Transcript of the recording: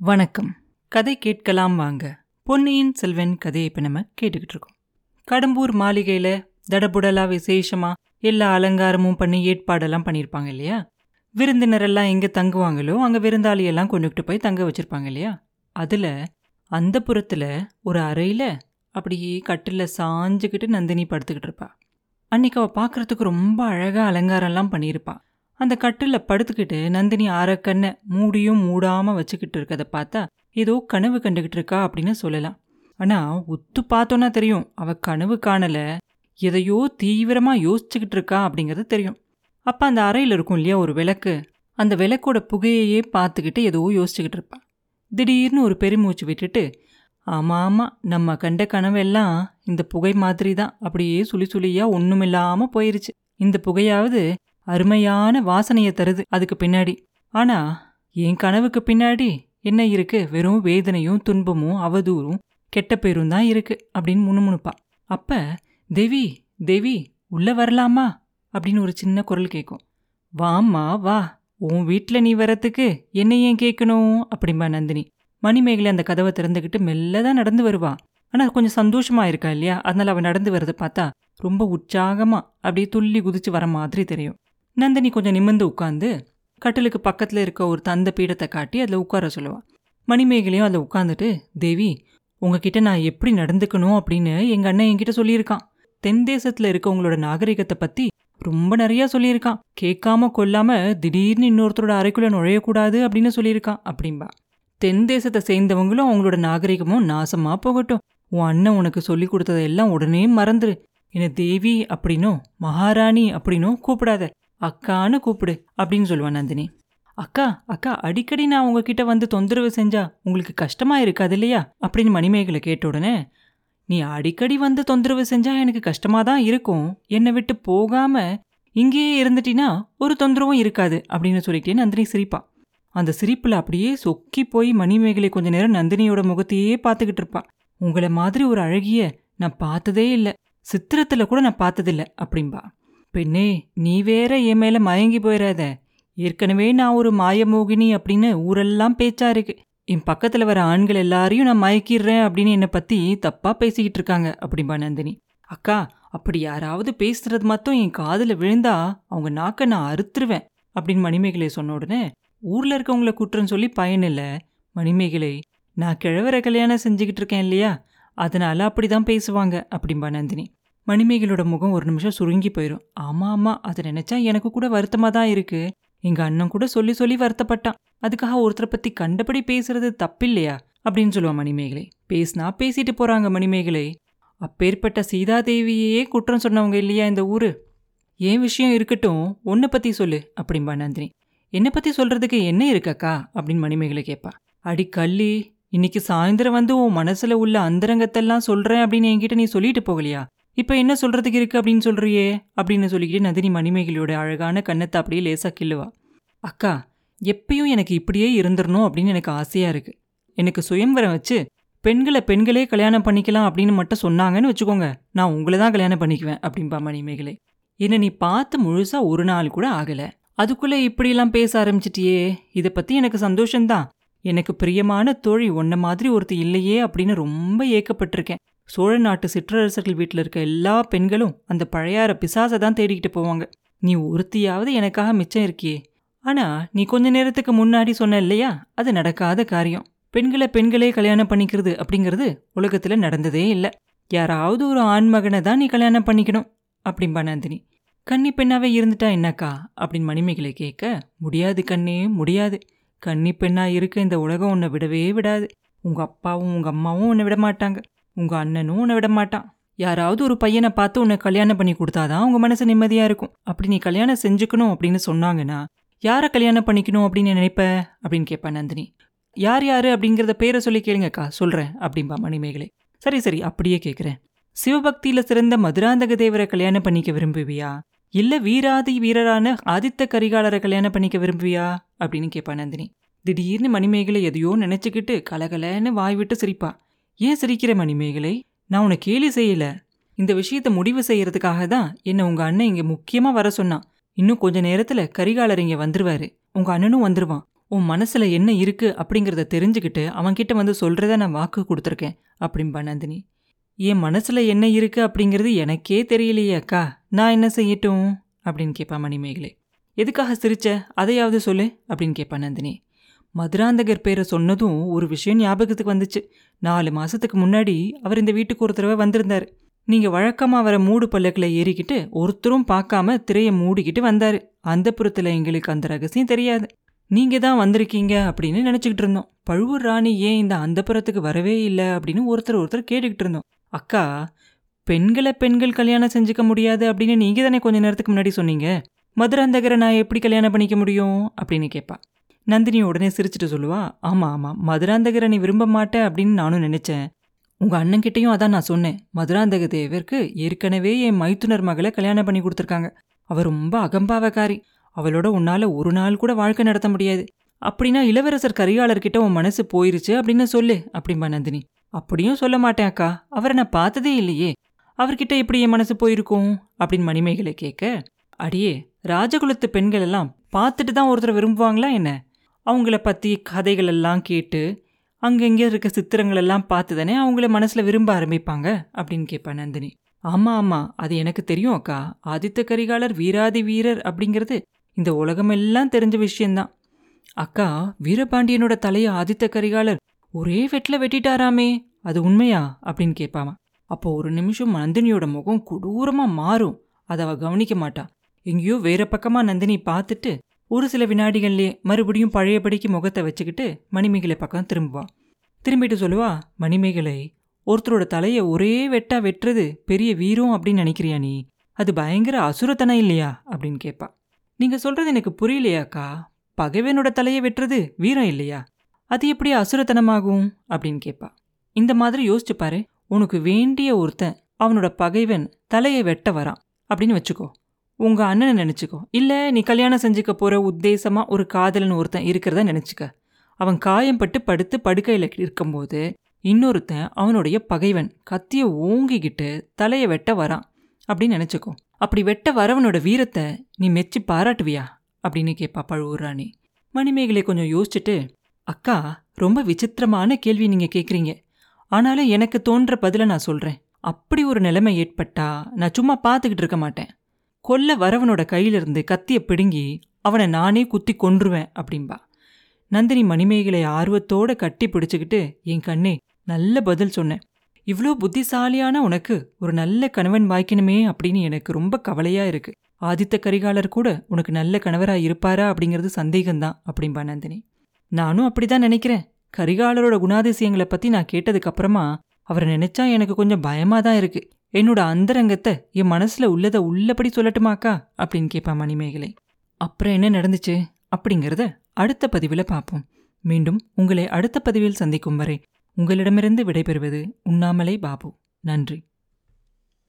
வணக்கம். கதை கேட்கலாம் வாங்க. பொன்னியின் செல்வன் கதையை இப்போ நம்ம கேட்டுக்கிட்டு இருக்கோம். கடம்பூர் மாளிகையில் தடபுடலா விசேஷமா எல்லா அலங்காரமும் பண்ணி ஏற்பாடெல்லாம் பண்ணியிருப்பாங்க இல்லையா? விருந்தினரெல்லாம் எங்கே தங்குவாங்களோ அங்கே விருந்தாளியெல்லாம் கொண்டுகிட்டு போய் தங்க வச்சிருப்பாங்க இல்லையா? அதில் அந்த புறத்தில் ஒரு அறையில் அப்படியே கட்டில் சாஞ்சுக்கிட்டு நந்தினி படுத்துக்கிட்டு இருப்பா. அன்னைக்கு அவள் பார்க்குறதுக்கு ரொம்ப அழகாக அலங்காரம்லாம் பண்ணியிருப்பாள் அந்த கட்டில் படுத்துக்கிட்டு நந்தினி அரைக்கண்ணை மூடியும் மூடாம வச்சுக்கிட்டு இருக்கதை பார்த்தா ஏதோ கனவு கண்டுகிட்டு இருக்கா அப்படின்னு சொல்லலாம். ஆனா உத்து பார்த்தோன்னா தெரியும். அவ கனவு காணல. எதையோ தீவிரமா யோசிச்சுக்கிட்டு இருக்கா அப்படிங்கிறது தெரியும். அப்ப அந்த அறையில் இருக்கும் இல்லையா ஒரு விளக்கு? அந்த விளக்கோட புகையையே பார்த்துக்கிட்டு ஏதோ யோசிச்சுக்கிட்டு இருப்பா. திடீர்னு ஒரு பெருமூச்சு விட்டுட்டு ஆமா ஆமா நம்ம கண்ட கனவெல்லாம் இந்த புகை மாதிரி தான் அப்படியே சுழி சுழியா ஒண்ணுமில்லாம போயிருச்சு. இந்த புகையாவது அருமையான வாசனையை தருது அதுக்கு பின்னாடி. ஆனா என் கனவுக்கு பின்னாடி என்ன இருக்கு? வெறும் வேதனையும் துன்பமும் அவதூறும் கெட்ட பேரும் தான் இருக்கு அப்படின்னு முணுமுணுப்பா. அப்ப தேவி தேவி உள்ள வரலாமா? அப்படின்னு ஒரு சின்ன குரல் கேட்கும் வாம்மா வா. உன் வீட்டில் நீ வரத்துக்கு என்ன ஏன் கேட்கணும் அப்படிம்பா நந்தினி. மணிமேகலை அந்த கதவை திறந்துக்கிட்டு மெல்ல தான் நடந்து வருவா. ஆனால் கொஞ்சம் சந்தோஷமா இருக்கா இல்லையா? அதனால அவள் நடந்து வரதை பார்த்தா ரொம்ப உற்சாகமா அப்படியே துள்ளி குதிச்சு வர மாதிரி தெரியும். நந்தினி கொஞ்சம் நிமிர்ந்து உட்காந்து கட்டிலுக்கு பக்கத்தில் இருக்க ஒரு தந்த பீடத்தை காட்டி அதில் உட்கார சொல்லுவாள் மணிமேகலையும் அதில் உட்காந்துட்டு தேவி உங்ககிட்ட நான் எப்படி நடந்துக்கணும்? அப்படின்னு எங்கள் அண்ணன் என்கிட்ட சொல்லியிருக்கான். தென் தேசத்தில் இருக்க உங்களோட நாகரிகத்தை பற்றி ரொம்ப நிறையா சொல்லியிருக்கான். கேட்காம கொல்லாம திடீர்னு இன்னொருத்தரோட அறைக்குள்ளே நுழையக்கூடாது அப்படின்னு சொல்லியிருக்கான் அப்படின்பா தென் தேசத்தை சேர்ந்தவங்களும் அவங்களோட நாகரிகமும் நாசமாக போகட்டும். உன் அண்ணன் உனக்கு சொல்லி கொடுத்ததெல்லாம் உடனே மறந்துரு. என்னை தேவி அப்படின்னும் மகாராணி அப்படின்னும் கூப்பிடாத. அக்கான்னு கூப்பிடு அப்படின்னு சொல்லுவான் நந்தினி. அக்கா அக்கா அடிக்கடி நான் உங்ககிட்ட வந்து தொந்தரவு செஞ்சா உங்களுக்கு கஷ்டமா இருக்காது இல்லையா? அப்படின்னு மணிமேகலை கேட்ட உடனே நீ அடிக்கடி வந்து தொந்தரவு செஞ்சா எனக்கு கஷ்டமா தான் இருக்கும். என்னை விட்டு போகாம இங்கேயே இருந்துட்டினா ஒரு தொந்தரவும் இருக்காது அப்படின்னு சொல்லிட்டே நந்தினி சிரிப்பா. அந்த சிரிப்பில் அப்படியே சொக்கி போய் மணிமேகலை கொஞ்ச நேரம் நந்தினியோட முகத்தையே பார்த்துக்கிட்டு இருப்பா. உங்களை மாதிரி ஒரு அழகிய நான் பார்த்ததே இல்லை. சித்திரத்தில் கூட நான் பார்த்ததில்ல அப்படின்பா பெண்ணே நீ வேற என் மேல மயங்கி போயிடாத ஏற்கனவே நான் ஒரு மாயமோகினி அப்படின்னு ஊரெல்லாம் பேச்சா இருக்கு. என் பக்கத்துல வர ஆண்கள் எல்லாரையும் நான் மயக்கிடுறேன் அப்படின்னு என்னை பத்தி தப்பா பேசிக்கிட்டு இருக்காங்க அப்படிம்பா நந்தினி. அக்கா அப்படி யாராவது பேசுறது மட்டும் என் காதுல விழுந்தா அவங்க நாக்க நான் அறுத்துருவேன் அப்படின்னு மணிமேகலை சொன்ன உடனே ஊர்ல இருக்கவங்கள குற்றம் சொல்லி பயனில்ல மணிமேகலை நான் கிழவரை கல்யாணம் செஞ்சுக்கிட்டு இருக்கேன் இல்லையா? அதனால அப்படிதான் பேசுவாங்க அப்படிம்பா நந்தினி. மணிமேகலோட முகம் ஒரு நிமிஷம் சுருங்கி போயிடும் ஆமா ஆமா அதை நினைச்சா எனக்கு கூட வருத்தமா தான் இருக்கு. எங்க அண்ணன் கூட சொல்லி சொல்லி வருத்தப்பட்டான். அதுக்காக ஒருத்தரை பத்தி கண்டபடி பேசுறது தப்பில்லையா? அப்படின்னு சொல்லுவான் மணிமேகலை. பேசினா பேசிட்டு போறாங்க மணிமேகலை. அப்பேற்பட்ட சீதாதேவியே குற்றம் சொன்னவங்க இல்லையா இந்த ஊரு? ஏன் விஷயம் இருக்கட்டும் உன்னை பத்தி சொல்லு அப்படிம்பா நந்தினி. என்னை பத்தி சொல்றதுக்கு என்ன இருக்கக்கா அப்படின்னு மணிமேகலை கேட்பா அடி கள்ளி இன்னைக்கு சாயந்தரம் வந்து உன் மனசுல உள்ள அந்தரங்கத்தெல்லாம் சொல்றேன் அப்படின்னு என்கிட்ட நீ சொல்லிட்டு போகலையா? இப்போ என்ன சொல்கிறதுக்கு இருக்கு அப்படின்னு சொல்கிறியே அப்படின்னு சொல்லிக்கிட்டு நந்தினி மணிமேகலையோட அழகான கண்ணத்தை அப்படியே லேசா கிள்ளுவா. அக்கா எப்பயும் எனக்கு இப்படியே இருந்துடணும் அப்படின்னு எனக்கு ஆசையாக இருக்கு. எனக்கு சுயம்வரம் வச்சு பெண்களை பெண்களே கல்யாணம் பண்ணிக்கலாம் அப்படின்னு மட்டும் சொன்னாங்கன்னு வச்சுக்கோங்க. நான் உங்களை தான் கல்யாணம் பண்ணிக்குவேன் அப்படின்பா மணிமேகலை. என்ன நீ பார்த்து முழுசா ஒரு நாள் கூட ஆகலை. அதுக்குள்ளே இப்படியெல்லாம் பேச ஆரம்பிச்சிட்டியே. இதை பற்றி எனக்கு சந்தோஷம்தான். எனக்கு பிரியமான தோழி ஒன்ன மாதிரி ஒருத்தர் இல்லையே அப்படின்னு ரொம்ப ஏக்கப்பட்டிருக்கேன். சோழ நாட்டு சிற்றரசர்கள் வீட்டில் இருக்க எல்லா பெண்களும் அந்த பழையார பிசாசை தான் தேடிக்கிட்டு போவாங்க. நீ ஒருத்தியாவது எனக்காக மிச்சம் இருக்கியே. ஆனால் நீ கொஞ்ச நேரத்துக்கு முன்னாடி சொன்ன இல்லையா? அது நடக்காத காரியம். பெண்களை பெண்களே கல்யாணம் பண்ணிக்கிறது அப்படிங்கிறது உலகத்தில் நடந்ததே இல்லை. யாராவது ஒரு ஆண்மகனை தான் நீ கல்யாணம் பண்ணிக்கணும் அப்படிம்பா நந்தினி. கன்னி பெண்ணாவே இருந்துட்டா என்னக்கா? அப்படின்னு மணிமேகலை கேட்க முடியாது கண்ணே முடியாது. கன்னி பெண்ணா இருக்க இந்த உலகம் உன்னை விடவே விடாது. உங்க அப்பாவும் உங்க அம்மாவும் உன்னை விட மாட்டாங்க உங்க அண்ணனும் உன்னை விட மாட்டான். யாராவது ஒரு பையனை பார்த்து உன்னை கல்யாணம் பண்ணி கொடுத்தாதான் உங்க மனசு நிம்மதியா இருக்கும். அப்படி நீ கல்யாணம் செஞ்சுக்கணும் அப்படின்னு சொன்னாங்கன்னா யாரை கல்யாணம் பண்ணிக்கணும் அப்படின்னு நினைப்ப? அப்படின்னு கேட்பா நந்தினி. யார் யார் அப்படிங்கிறத பேரை சொல்லி கேளுங்கக்கா சொல்கிறேன் அப்படின்பா மணிமேகலை. சரி சரி அப்படியே கேட்குறேன் சிவபக்தியில் சிறந்த மதுராந்தக தேவரை கல்யாணம் பண்ணிக்க விரும்புவியா? இல்லை வீராதி வீரரான ஆதித்த கரிகாலரை கல்யாணம் பண்ணிக்க விரும்புவியா? அப்படின்னு கேட்பா நந்தினி. திடீர்னு மணிமேகலை எதையோ நினச்சிக்கிட்டு கலகலன்னு வாய் விட்டு சிரிப்பா. ஏன் சிரிக்கிற மணிமேகலை? நான் உன்னை கேலி செய்யல. இந்த விஷயத்தை முடிவு செய்யறதுக்காக தான் என்னை உங்க அண்ணன் இங்க முக்கியமா வர சொன்னான். இன்னும் கொஞ்ச நேரத்துல கரிகாலர் இங்க வந்துருவாரு. உங்க அண்ணனும் வந்துருவான். உன் மனசுல என்ன இருக்கு அப்படிங்கிறத தெரிஞ்சுக்கிட்டு அவன்கிட்ட வந்து சொல்றத நான் வாக்கு கொடுத்துருக்கேன் அப்படின்பா நந்தினி. என் மனசுல என்ன இருக்கு அப்படிங்கிறது எனக்கே தெரியலையே அக்கா. நான் என்ன செய்யட்டும்? அப்படின்னு கேட்பா மணிமேகலை. எதுக்காக சிரிச்ச? அதையாவது சொல்லு அப்படின்னு கேட்பா நந்தினி. மதுராந்தகர் பேரை சொன்னதும் ஒரு விஷயம் ஞாபகத்துக்கு வந்துச்சு. நாலு மாசத்துக்கு முன்னாடி அவர் இந்த வீட்டுக்கு ஒரு தடவை வந்திருந்தார். நீங்க வழக்கமா வர மூடு பல்லக்கில் ஏறிக்கிட்டு ஒருத்தரும் பார்க்காம திரையை மூடிக்கிட்டு வந்தாரு. அந்த புறத்துல எங்களுக்கு அந்த ரகசியம் தெரியாது. நீங்க தான் வந்திருக்கீங்க அப்படின்னு நினைச்சுக்கிட்டு இருந்தோம். பழுவூர் ராணி ஏன் இந்த அந்த புறத்துக்கு வரவே இல்லை அப்படின்னு ஒருத்தர் ஒருத்தர் கேட்டுக்கிட்டு இருந்தோம். அக்கா பெண்களை பெண்கள் கல்யாணம் செஞ்சுக்க முடியாது அப்படின்னு நீங்க தானே கொஞ்ச நேரத்துக்கு முன்னாடி சொன்னீங்க. மதுராந்தகரை நான் எப்படி கல்யாணம் பண்ணிக்க முடியும் அப்படின்னு கேட்பா நந்தினி உடனே சிரிச்சிட்டு சொல்லுவா ஆமா ஆமா மதுராந்தகரை நீ விரும்ப மாட்டேன் அப்படின்னு நானும் நினைச்சேன். உங்க அண்ணன்கிட்டையும் அதான் நான் சொன்னேன். மதுராந்தக தேவருக்கு ஏற்கனவே என் மைத்துனர் மகளை கல்யாணம் பண்ணி கொடுத்துருக்காங்க. அவர் ரொம்ப அகம்பாவக்காரி அவளோட உன்னால ஒரு நாள் கூட வாழ்க்கை நடத்த முடியாது. அப்படின்னா இளவரசர் கரிகாலர்கிட்ட உன் மனசு போயிருச்சு அப்படின்னு சொல்லு அப்படிம்பா நந்தினி. அப்படியும் சொல்ல மாட்டேன் அக்கா. அவரை நான் பார்த்ததே இல்லையே. அவர்கிட்ட எப்படி என் மனசு போயிருக்கும்? அப்படின்னு மணிமேகலை கேட்க அடியே ராஜகுலத்து பெண்கள் எல்லாம் பார்த்துட்டு தான் ஒருத்தரை விரும்புவாங்களா என்ன? அவங்கள பற்றி கதைகள் எல்லாம் கேட்டு அங்கங்கே இருக்க சித்திரங்கள் எல்லாம் பார்த்து தானே அவங்கள மனசில் விரும்ப ஆரம்பிப்பாங்க? அப்படின்னு கேட்பா நந்தினி. ஆமாம் ஆமாம் அது எனக்கு தெரியும் அக்கா. ஆதித்த கரிகாலர் வீராதி வீரர் அப்படிங்கிறது இந்த உலகமெல்லாம் தெரிஞ்ச விஷயந்தான். அக்கா வீரபாண்டியனோட தலையை ஆதித்த கரிகாலர் ஒரே வெட்டில் வெட்டிட்டாராமே. அது உண்மையா? அப்படின்னு கேட்பாமா. அப்போ ஒரு நிமிஷம் நந்தினியோட முகம் கொடூரமாக மாறும். அதை அவ கவனிக்க மாட்டா. எங்கேயோ வேற பக்கமா நந்தினி பார்த்துட்டு ஒரு சில வினாடிகள்லேயே மறுபடியும் பழையபடிக்கு முகத்தை வச்சுக்கிட்டு மணிமேகலை பக்கம் திரும்புவா. திரும்பிட்டு சொல்லுவா மணிமேகலை ஒருத்தரோட தலையை ஒரே வெட்டா வெட்டுறது பெரிய வீரம் அப்படின்னு நினைக்கிறியா நீ? அது பயங்கர அசுரத்தனம் இல்லையா? அப்படின்னு கேட்பா நீங்க சொல்றது எனக்கு புரியலையாக்கா? பகைவனோட தலையை வெட்டுறது வீரம் இல்லையா? அது எப்படி அசுரத்தனமாகும்? அப்படின்னு கேட்பா இந்த மாதிரி யோசிச்சு பாரு உனக்கு வேண்டிய ஒருத்தன் அவனோட பகைவன் தலையை வெட்ட வரான். அப்படின்னு வச்சுக்கோ. உங்க அண்ணனை நினைச்சுக்கோ. இல்ல நீ கல்யாணம் செஞ்சுக்க போற உத்தேசமா ஒரு காதலன் ஒருத்தன் இருக்கிறத நினைச்சுக்க. அவன் காயம்பட்டு படுத்து படுக்கையில இருக்கும்போது இன்னொருத்தன் அவனுடைய பகைவன் கத்திய ஓங்கிக்கிட்டு தலையை வெட்ட வரான். அப்படின்னு நினைச்சுக்கோ. அப்படி வெட்ட வரவனோட வீரத்தை நீ மெச்சி பாராட்டுவியா? அப்படின்னு கேட்பா பழுவூர் ராணி மணிமேகலை கொஞ்சம் யோசிச்சுட்டு அக்கா ரொம்ப விசித்திரமான கேள்வி நீங்க கேக்குறீங்க. ஆனாலும் எனக்கு தோன்ற பதில நான் சொல்றேன். அப்படி ஒரு நிலைமை ஏற்பட்டா நான் சும்மா பார்த்துக்கிட்டு இருக்க மாட்டேன். கொல்ல வரவனோட கையிலிருந்து கத்தியை பிடுங்கி அவனை நானே குத்தி கொன்றுவேன் அப்படின்பா நந்தினி மணிமேகலை ஆர்வத்தோட கட்டி பிடிச்சுக்கிட்டு என் கண்ணே நல்ல பதில் சொன்னேன். இவ்வளோ புத்திசாலியான உனக்கு ஒரு நல்ல கணவன் வாய்க்கணுமே அப்படின்னு எனக்கு ரொம்ப கவலையா இருக்கு. ஆதித்த கரிகாலர் கூட உனக்கு நல்ல கணவராக இருப்பாரா? அப்படிங்கிறது சந்தேகம்தான் அப்படின்பா நந்தினி. நானும் அப்படிதான் நினைக்கிறேன். கரிகாலரோட குணாதிசயங்களை பத்தி நான் கேட்டதுக்கு அப்புறமா அவரை நினைச்சா எனக்கு கொஞ்சம் பயமாக தான் இருக்கு. என்னோட அந்தரங்கத்தை என் மனசுல உள்ளதை உள்ளபடி சொல்லட்டுமாக்கா? அப்படின்னு கேட்பா மணிமேகலை. அப்புறம் என்ன நடந்துச்சு? அப்படிங்கிறத அடுத்த பதிவில் பார்ப்போம் மீண்டும் உங்களை அடுத்த பதிவில் சந்திக்கும் வரை உங்களிடமிருந்து விடைபெறுவது உண்ணாமலை பாபு. நன்றி.